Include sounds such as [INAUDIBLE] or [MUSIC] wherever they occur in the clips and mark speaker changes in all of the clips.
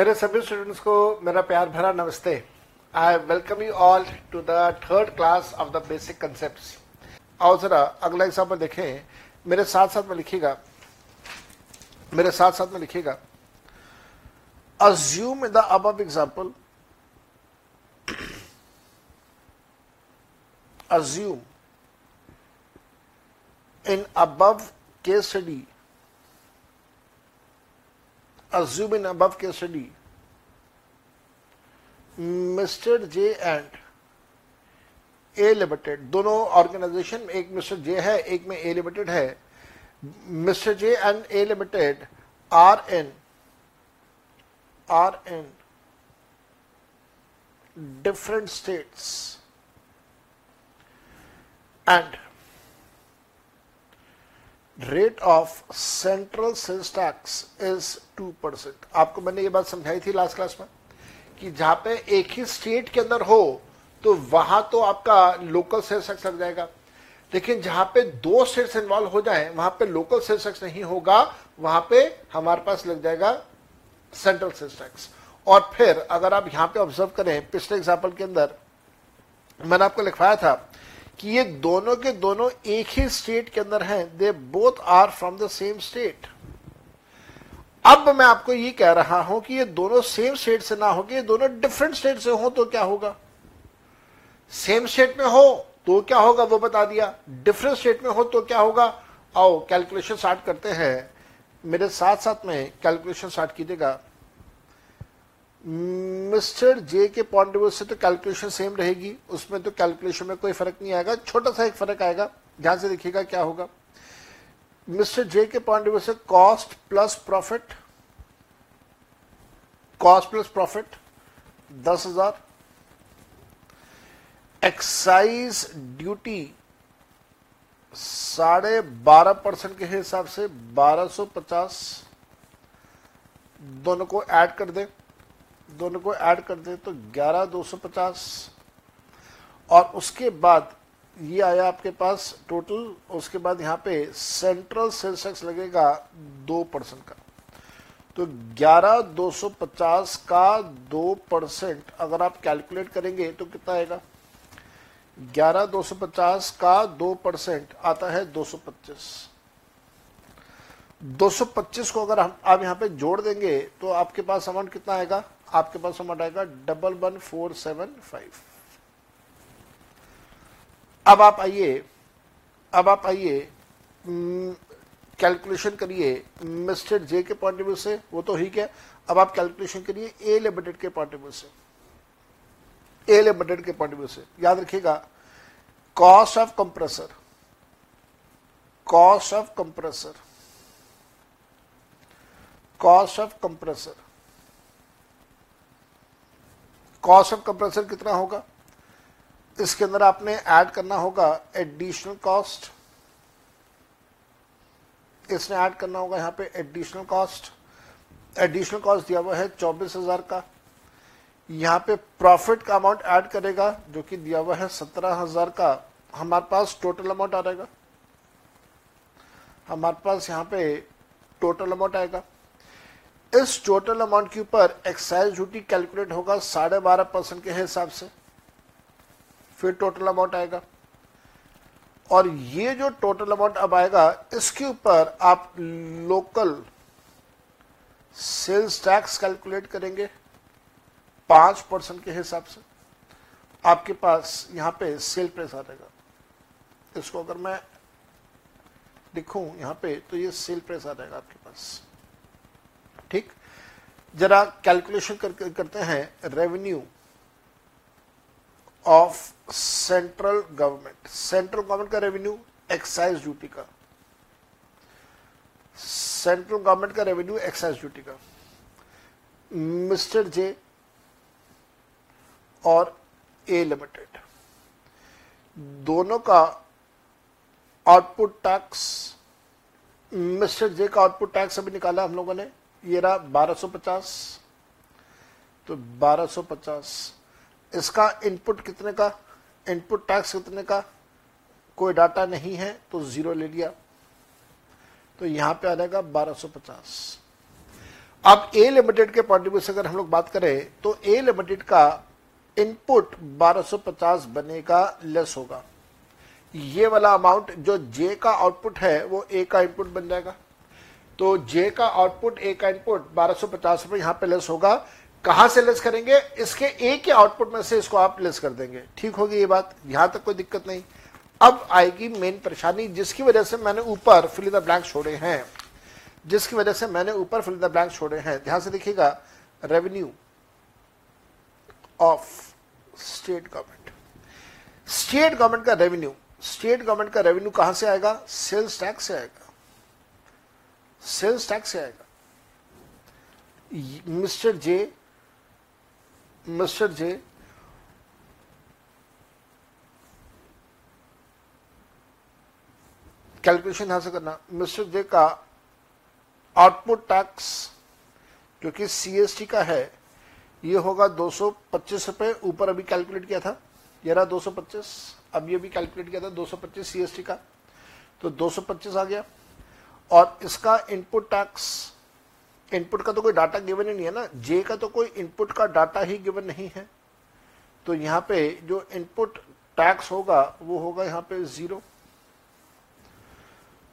Speaker 1: मेरे सभी स्टूडेंट्स को मेरा प्यार भरा नमस्ते। I welcome you all to the third class of the basic concept आओ जरा अगला एग्ज़ाम्पल देखें। मेरे साथ साथ में लिखिएगा। मेरे साथ साथ में लिखिएगा। अज्यूम इन द अब example in above case study assume above case study mister J and A limited, दोनों ऑर्गेनाइजेशन में एक मिस्टर जे है, एक में ए लिमिटेड है। Mister J and A limited are in are in different states and rate of central sales tax is two percent आपको मैंने ये बात समझाई थी लास्ट क्लास में कि जहाँ पे एक ही स्टेट के अंदर हो तो वहाँ तो आपका लोकल सेल्स टैक्स लग जाएगा। लेकिन जहाँ पे दो स्टेट्स इन्वॉल्व हो जाए, वहाँ पे लोकल सेल्स टैक्स नहीं होगा, वहाँ पे हमारे पास लग जाएगा सेंट्रल सेल्स टैक्स और फिर अगर आप यहाँ पे ऑब्ज़र्व करें, पिछले एग्ज़ाम्पल के अंदर मैंने आपको लिखवाया था कि ये दोनों के दोनों एक ही स्टेट के अंदर हैं। They both are from the same state अब मैं आपको ये कह रहा हूँ कि ये दोनों सेम स्टेट से ना होगे ये दोनों डिफरेंट स्टेट से हो तो क्या होगा? सेम स्टेट में हो तो क्या होगा? वो बता दिया। डिफरेंट स्टेट में हो तो क्या होगा? आओ कैलकुलेशन स्टार्ट करते हैं। मेरे साथ साथ में कैलकुलेशन स्टार्ट कीजिएगा। मिस्टर जे के पॉइंट ऑफ़ व्यू से तो कैलकुलेशन सेम रहेगी। उसमें तो कैलकुलेशन में कोई फ़र्क नहीं आएगा। छोटा सा एक फ़र्क आएगा। ध्यान से देखिएगा क्या होगा। मिस्टर जे के पॉइंट ऑफ़ व्यू से cost plus profit cost plus profit दस हज़ार। एक्साइज ड्यूटी साढ़े बारह परसेंट के हिसाब से बारह सौ पचास। दोनों को ऐड कर दें। दोनों को ऐड कर दे तो ग्यारह दो सौ पचास। और उसके बाद ये आया आपके पास टोटल उसके बाद यहाँ पे सेंट्रल सेल्स टैक्स लगेगा दो परसेंट का। तो ग्यारह दो सौ पचास का दो परसेंट अगर आप कैलकुलेट करेंगे तो कितना आएगा? ग्यारह दो सौ पचास का दो परसेंट आता है दो सौ पच्चीस। दो सौ पच्चीस को अगर हम, आप यहाँ पे जोड़ देंगे तो आपके पास अमाउंट कितना आएगा? आपके पास अमाउंट आएगा double one four seven five. अब आप आइए, अब आप आइए कैलकुलेशन करिए, मिस्टर जे के पॉइंट ऑफ़ व्यू से, वो तो है। अब आप कैलकुलेशन करिए ए लिमिटेड के पॉइंट ऑफ़ व्यू से। ए लिमिटेड के पॉइंट ऑफ़ व्यू से। याद रखिएगा cost of compressor cost of compressor cost of compressor cost of compressor कितना होगा? इसके अंदर आपने ऐड करना होगा एडिशनल कॉस्ट इसने ऐड करना होगा यहाँ पे एडिशनल कॉस्ट एडिशनल कॉस्ट दिया हुआ है चौबीस हज़ार का। यहाँ पे प्रॉफिट का अमाउंट ऐड करेगा, जो कि दिया हुआ है सत्रह हज़ार का। हमारे पास टोटल अमाउंट आ जाएगा। हमारे पास यहाँ पे टोटल अमाउंट आएगा। इस टोटल अमाउंट के ऊपर एक्साइज ड्यूटी कैलकुलेट होगा साढ़े बारह परसेंट के हिसाब से। फिर टोटल अमाउंट आएगा। और ये जो टोटल अमाउंट अब आएगा, इसके ऊपर आप लोकल सेल्स टैक्स कैलकुलेट करेंगे पाँच परसेंट के हिसाब से। आपके पास यहाँ पे सेल प्राइस आ जाएगा। इसको अगर मैं लिखूं यहाँ पे तो ये सेल प्राइस आ जाएगा आपके पास। जरा कैलकुलेशन कर, कर, करते हैं revenue of central government central government का रेवेन्यू एक्साइज ड्यूटी का. सेंट्रल गवर्नमेंट का रेवेन्यू एक्साइज ड्यूटी का. मिस्टर जे और ए लिमिटेड दोनों का आउटपुट टैक्स मिस्टर जे का आउटपुट टैक्स अभी निकाला हम लोगों ने। ये रहा 1250 तो 1250 इसका इनपुट कितने का? इनपुट टैक्स कितने का? कोई डाटा नहीं है तो ज़ीरो ले लिया। तो यहाँ पे आ जाएगा 1250 अब ए लिमिटेड के पॉइंट से अगर हम लोग बात करें तो ए लिमिटेड का इनपुट 1250 बनेगा लेस होगा। ये वाला अमाउंट जो जे का आउटपुट है, वो ए का इनपुट बन जाएगा। तो जे का आउटपुट ए का इनपुट 1250 रुपए यहाँ पे लेस होगा। कहाँ से लेस करेंगे? इसके ए के आउटपुट में से इसको आप लेस कर देंगे। ठीक होगी ये बात? यहाँ तक कोई दिक्कत नहीं। अब आएगी मेन परेशानी, जिसकी वजह से मैंने ऊपर फिल द ब्लैंक छोड़े हैं। जिसकी वजह से मैंने ऊपर फिल द ब्लैंक छोड़े हैं। ध्यान से देखिएगा revenue of state government state government का रेवेन्यू स्टेट गवर्नमेंट का रेवेन्यू कहाँ से आएगा? सेल्स टैक्स से आएगा। सेल्स टैक्स से आएगा। Mister J mister J, calculation यहाँ से करना। मिस्टर जे का आउटपुट टैक्स, जो कि सीएसटी का है, ये होगा 225 रुपए। ऊपर अभी कैलकुलेट किया था, ये रहा 225 अब ये भी कैलकुलेट किया था 225 सीएसटी का। तो 225 आ गया। और इसका इनपुट टैक्स इनपुट का तो कोई डाटा गिवन ही नहीं है ना। जे का तो कोई इनपुट का डाटा ही गिवन नहीं है। तो यहाँ पे जो इनपुट टैक्स होगा, वो होगा यहाँ पे ज़ीरो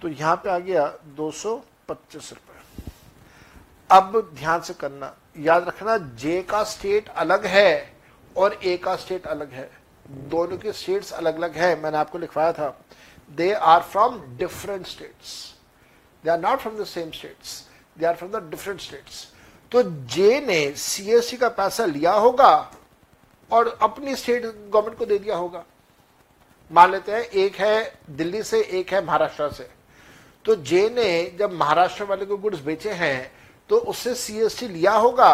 Speaker 1: तो यहाँ पे आ गया दो सौ पच्चीस अब ध्यान से करना। याद रखना जे का स्टेट अलग है और ए का स्टेट अलग है। दोनों के स्टेट्स अलग अलग है, मैंने आपको लिखवाया था। They are from different states they are not from the same states they are from the different states तो जे ने सीएससी का पैसा लिया होगा और अपनी स्टेट गवर्नमेंट को दे दिया होगा। मान लेते हैं, एक है दिल्ली से, एक है महाराष्ट्र से। तो जे ने जब महाराष्ट्र वाले को गुड्स बेचे हैं तो उससे सीएसटी लिया होगा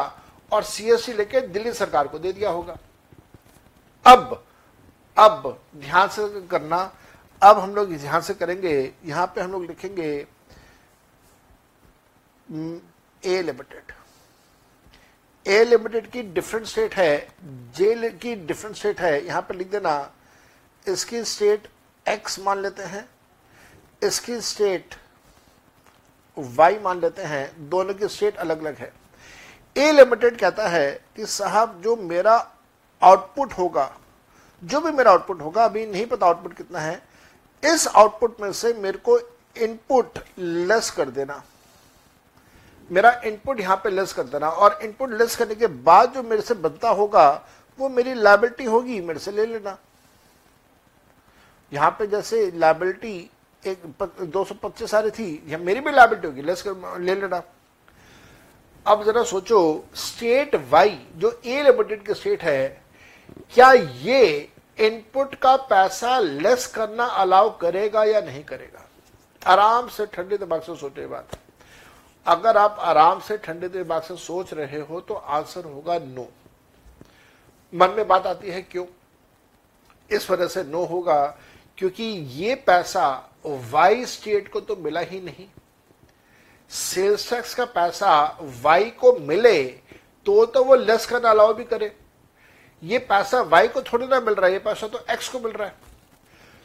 Speaker 1: और सीएसटी लेके दिल्ली सरकार को दे दिया होगा। अब अब ध्यान से करना, अब हम लोग ध्यान से करेंगे, यहाँ पे हम लोग लिखेंगे ए लिमिटेड ए लिमिटेड की डिफरेंट स्टेट है जे की डिफरेंट स्टेट है, यहाँ पर लिख देना, इसकी स्टेट एक्स मान लेते हैं, इसकी स्टेट वाई मान लेते हैं, दोनों की स्टेट अलग अलग है। ए लिमिटेड कहता है कि साहब, जो मेरा आउटपुट होगा, जो भी मेरा आउटपुट होगा, अभी नहीं पता आउटपुट कितना है, इस आउटपुट में से मेरे को इनपुट लेस कर देना। मेरा इनपुट यहाँ पे लेस कर देना और इनपुट लेस करने के बाद जो मेरे से बनता होगा, वो मेरी लाइबिलिटी होगी, मेरे से ले लेना। यहाँ पे जैसे लाइबिलिटी एक दो सौ पच्चीस आ रही थी मेरी भी लाइबिलिटी होगी लेस कर, ले लेना। अब जरा सोचो स्टेट वाई जो ए लिमिटेड की स्टेट है, क्या ये इनपुट का पैसा लेस करना अलाउ करेगा या नहीं करेगा? आराम से ठंडे दिमाग से सोचे बात। अगर आप आराम से ठंडे दिमाग से सोच रहे हो तो आंसर होगा नो मन में बात आती है क्यों? इस वजह से नो होगा, क्योंकि ये पैसा वाई स्टेट को तो मिला ही नहीं. सेल्स टैक्स का पैसा वाई को मिले तो तो वो लेस करना अलाउ भी करे. ये पैसा वाई को थोड़ी ना मिल रहा है, ये पैसा तो एक्स को मिल रहा है.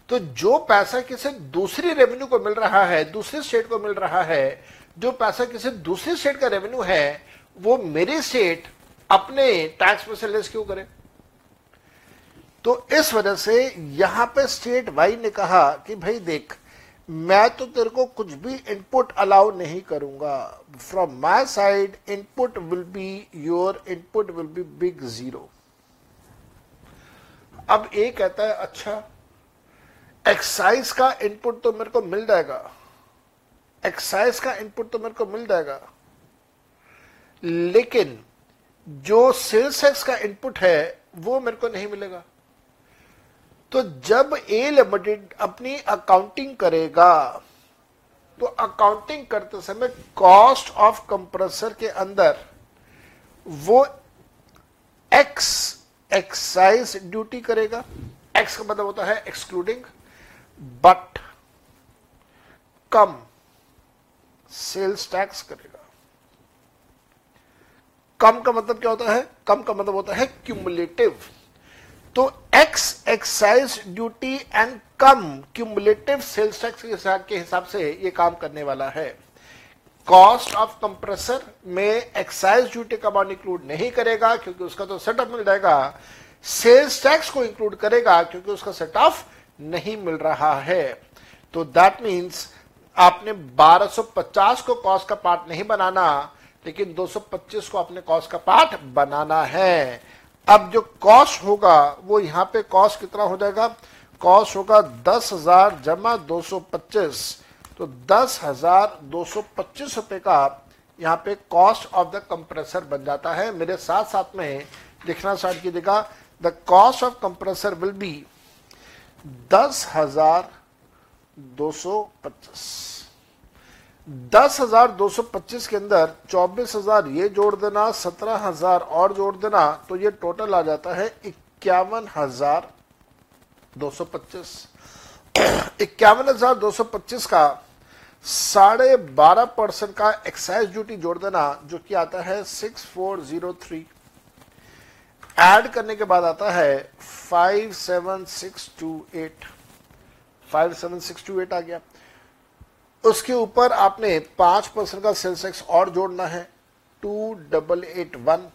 Speaker 1: तो जो पैसा किसी दूसरी रेवेन्यू को मिल रहा है, दूसरे स्टेट को मिल रहा है, जो पैसा किसी दूसरे स्टेट का रेवेन्यू है, वो मेरे स्टेट अपने टैक्स में से लेस क्यों करे? तो इस वजह से यहाँ पे स्टेट वाई ने कहा कि भाई देख, मैं तो तेरे को कुछ भी इनपुट अलाउ नहीं करूँगा। From my side input will be your input will be big zero अब ए कहता है अच्छा एक्साइज का इनपुट तो मेरे को मिल जाएगा। एक्साइज का इनपुट तो मेरे को मिल जाएगा। लेकिन जो सेल्स टैक्स का इनपुट है, वो मेरे को नहीं मिलेगा। तो जब ए लिमिटेड अपनी अकाउंटिंग करेगा तो अकाउंटिंग करते समय कॉस्ट ऑफ़ कंप्रेसर के अंदर वो एक्स एक्साइज ड्यूटी करेगा। एक्स का मतलब होता है excluding but cum sales tax करेगा। कम का मतलब क्या होता है? कम का मतलब होता है क्यूमुलेटिव तो ex excise duty and cum cumulative sales tax के हिसाब से ये काम करने वाला है। कॉस्ट ऑफ़ कंप्रेसर में एक्साइज ड्यूटी का अमाउंट इंक्लूड नहीं करेगा, क्योंकि उसका तो सेटअप मिल जाएगा। सेल्स टैक्स को इंक्लूड करेगा, क्योंकि उसका सेट ऑफ़ नहीं मिल रहा है। तो दैट मीन्स आपने 1250 को कॉस्ट का पार्ट नहीं बनाना, लेकिन 225 को अपने कॉस्ट का पार्ट बनाना है। अब जो कॉस्ट होगा, वो यहाँ पे कॉस्ट कितना हो जाएगा? कॉस्ट होगा दस हज़ार जमा दो सौ पच्चीस। तो दस हज़ार दो सौ पच्चीस रुपए का यहाँ पे कॉस्ट ऑफ़ द कंप्रेसर बन जाता है। मेरे साथ साथ में लिखना स्टार्ट कीजिएगा। The cost of compressor will be दस हज़ार दो सौ पच्चीस। दस हज़ार दो सौ पच्चीस के अंदर चौबीस हज़ार ये जोड़ देना, सत्रह हज़ार और जोड़ देना तो ये टोटल आ जाता है इक्यावन हज़ार दो सौ पच्चीस। [CLEARS THROAT] इक्यावन हज़ार दो सौ पच्चीस का साढ़े बारह परसेंट का एक्साइज ड्यूटी जोड़ देना, जो कि आता है six four zero three add करने के बाद आता है five seven six two eight five seven six two eight आ गया। उसके ऊपर आपने पाँच परसेंट का सेंसेक्स और जोड़ना है टू डबल एट वन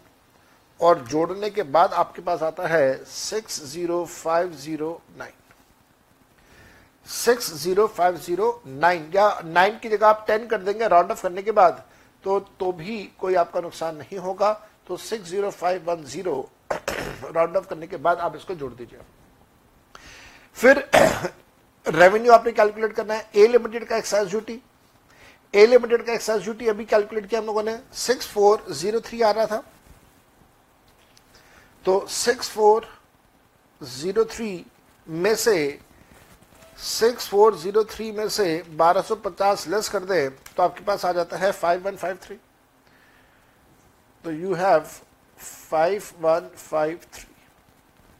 Speaker 1: और जोड़ने के बाद आपके पास आता है six zero five zero nine six zero five zero nine या नाइन की जगह आप टेन कर देंगे राउंड ऑफ़ करने के बाद तो तो भी कोई आपका नुकसान नहीं होगा। तो six zero five one zero round off करने के बाद आप इसको जोड़ दीजिए। फिर [CLEARS THROAT] रेवेन्यू आपने कैलकुलेट करना है। ए लिमिटेड का एक्साइज ड्यूटी ए लिमिटेड का एक्साइज ड्यूटी अभी कैलकुलेट किया हम लोगों ने। सिक्स फोर ज़ीरो थ्री आ रहा था। तो सिक्स फोर ज़ीरो थ्री में से सिक्स फोर ज़ीरो थ्री में से बारह सौ पचास लेस कर दे तो आपके पास आ जाता है फाइव वन फाइव थ्री तो you have five one five three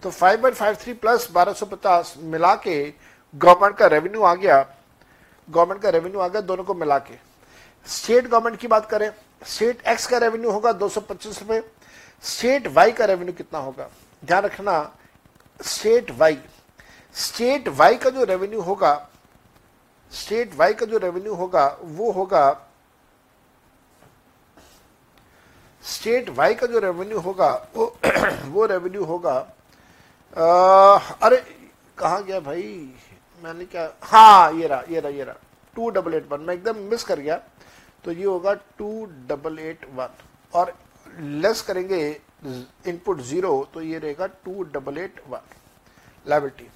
Speaker 1: तो five one five three plus बारह सौ पचास मिला के गवर्नमेंट का रेवेन्यू आ गया। गवर्नमेंट का रेवेन्यू आ गया दोनों को मिला के स्टेट गवर्नमेंट की बात करें स्टेट एक्स का रेवेन्यू होगा दो सौ पच्चीस रुपए। स्टेट वाई का रेवेन्यू कितना होगा? ध्यान रखना स्टेट वाई स्टेट वाई का जो रेवेन्यू होगा स्टेट वाई का जो रेवेन्यू होगा, वो होगा स्टेट वाई का जो रेवेन्यू होगा वो [CLEARS THROAT] वो रेवेन्यू होगा आ, अरे कहा गया भाई? मैंने क्या हाँ ये रहा ये रहा ये रहा टू डबल एट वन मैं एकदम मिस कर गया। तो ये होगा टू डबल एट वन और लेस करेंगे इनपुट ज़ीरो तो ये रहेगा two double eight one liability.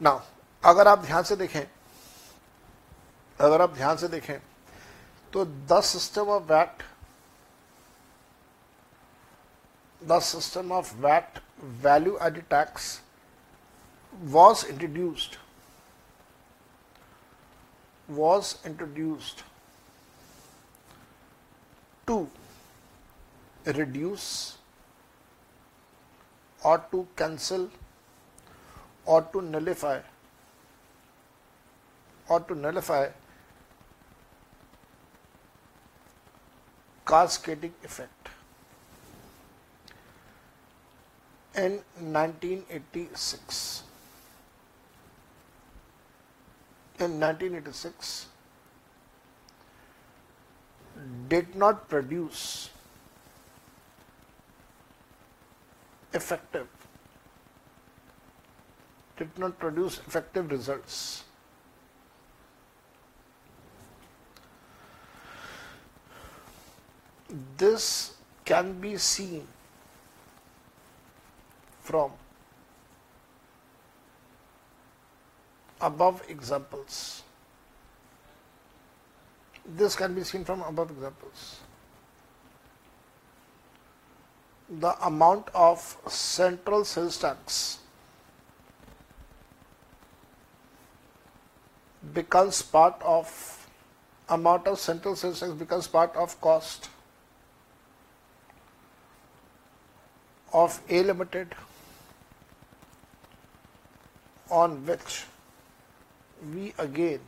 Speaker 1: Now अगर आप ध्यान से देखें अगर आप ध्यान से देखें तो the system of VAT the system of VAT value added tax was introduced. Was introduced to reduce or to cancel or to nullify or to nullify cascading effect. In 1986 in 1986 did not produce effective did not produce effective results. This can be seen from above examples. This can be seen from above examples. The amount of central sales tax becomes part of amount of central sales tax becomes part of cost of A limited on which we again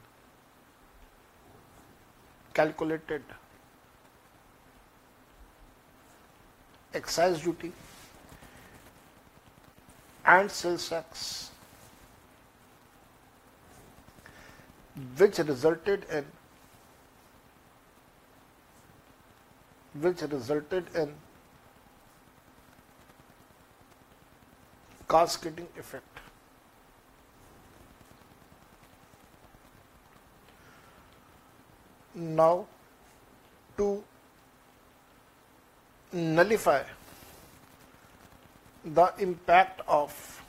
Speaker 1: calculated excise duty and sales tax which resulted in which resulted in cascading effect. Now, to nullify the impact of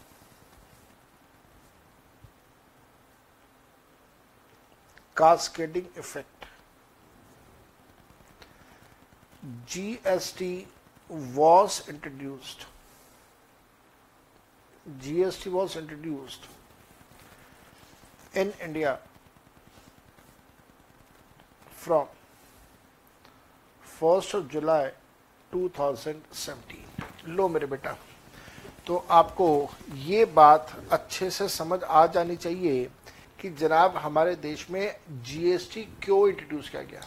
Speaker 1: cascading effect. GST was introduced. GST was introduced in India from 1st of July 2017 लो मेरे बेटा तो आपको ये बात अच्छे से समझ आ जानी चाहिए कि जनाब हमारे देश में जीएसटी क्यों इंट्रोड्यूस किया गया।